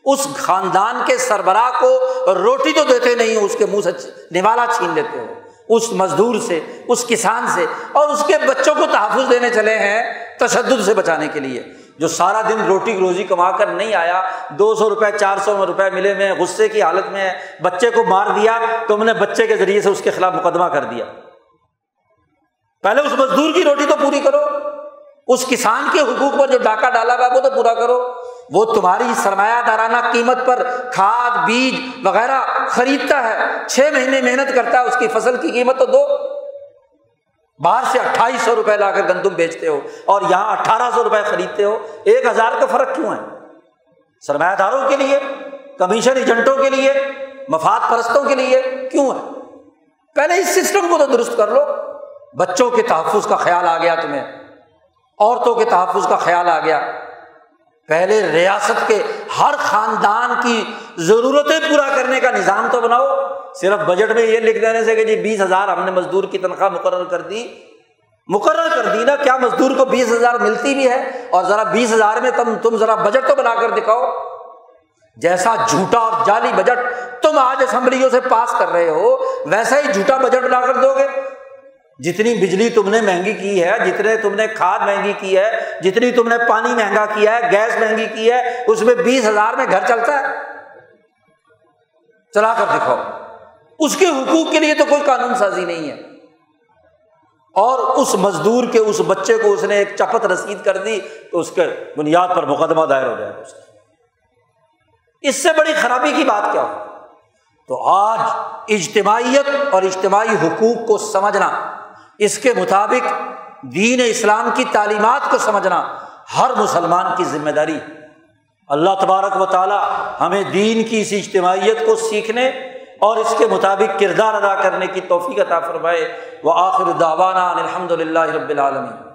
اس خاندان کے سربراہ کو روٹی تو دیتے نہیں اس کے منہ سے نوالا چھین لیتے ہو۔ اس مزدور سے، اس کسان سے اور اس کے بچوں کو تحفظ دینے چلے ہیں تشدد سے بچانے کے لیے۔ جو سارا دن روٹی روزی کما کر نہیں آیا، دو سو روپئے چار سو روپئے ملے میں، غصے کی حالت میں بچے کو مار دیا، تو نے بچے کے ذریعے سے اس کے خلاف مقدمہ کر دیا۔ پہلے اس مزدور کی روٹی تو پوری کرو، اس کسان کے حقوق پر جو ڈاکہ ڈالا ہوا وہ تو پورا کرو۔ وہ تمہاری سرمایہ دارانہ قیمت پر کھاد، بیج وغیرہ خریدتا ہے۔ چھ مہینے محنت کرتا ہے، اس کی فصل کی قیمت تو دو۔ باہر سے اٹھائیس سو روپئے لا کر گندم بیچتے ہو اور یہاں اٹھارہ سو روپئے خریدتے ہو۔ ایک ہزار کا فرق کیوں ہے؟ سرمایہ داروں کے لیے، کمیشن ایجنٹوں کے لیے، مفاد پرستوں کے لیے کیوں ہے؟ پہلے اس سسٹم کو تو درست کر لو۔ بچوں کے تحفظ کا خیال آ گیا تمہیں، عورتوں کے تحفظ کا خیال آ گیا۔ پہلے ریاست کے ہر خاندان کی ضرورتیں پورا کرنے کا نظام تو بناؤ۔ صرف بجٹ میں یہ لکھ دینے سے کہ جی بیس ہزار ہم نے مزدور کی تنخواہ مقرر کر دی۔ مقرر کر دی نا، کیا مزدور کو بیس ہزار ملتی بھی ہے؟ اور ذرا بیس ہزار میں تم تم ذرا بجٹ تو بنا کر دکھاؤ۔ جیسا جھوٹا اور جعلی بجٹ تم آج اسمبلیوں سے پاس کر رہے ہو، ویسا ہی جھوٹا بجٹ بنا کر دو گے۔ جتنی بجلی تم نے مہنگی کی ہے، جتنے تم نے کھاد مہنگی کی ہے، جتنی تم نے پانی مہنگا کیا ہے، گیس مہنگی کی ہے، اس میں بیس ہزار میں گھر چلتا ہے۔ چلا کر دکھاؤ۔ اس کے حقوق کے لیے تو کوئی قانون سازی نہیں ہے۔ اور اس مزدور کے، اس بچے کو اس نے ایک چپت رسید کر دی، تو اس کے بنیاد پر مقدمہ دائر ہو جائے گا اس سے بڑی خرابی کی بات کیا ہو تو آج اجتماعیت اور اجتماعی حقوق کو سمجھنا۔ اس کے مطابق دین اسلام کی تعلیمات کو سمجھنا ہر مسلمان کی ذمہ داری اللہ تبارک و تعالیٰ ہمیں دین کی اس اجتماعیت کو سیکھنے اور اس کے مطابق کردار ادا کرنے کی توفیق عطا فرمائے۔ وہ آخر داوانہ الحمد للہ رب العالمین۔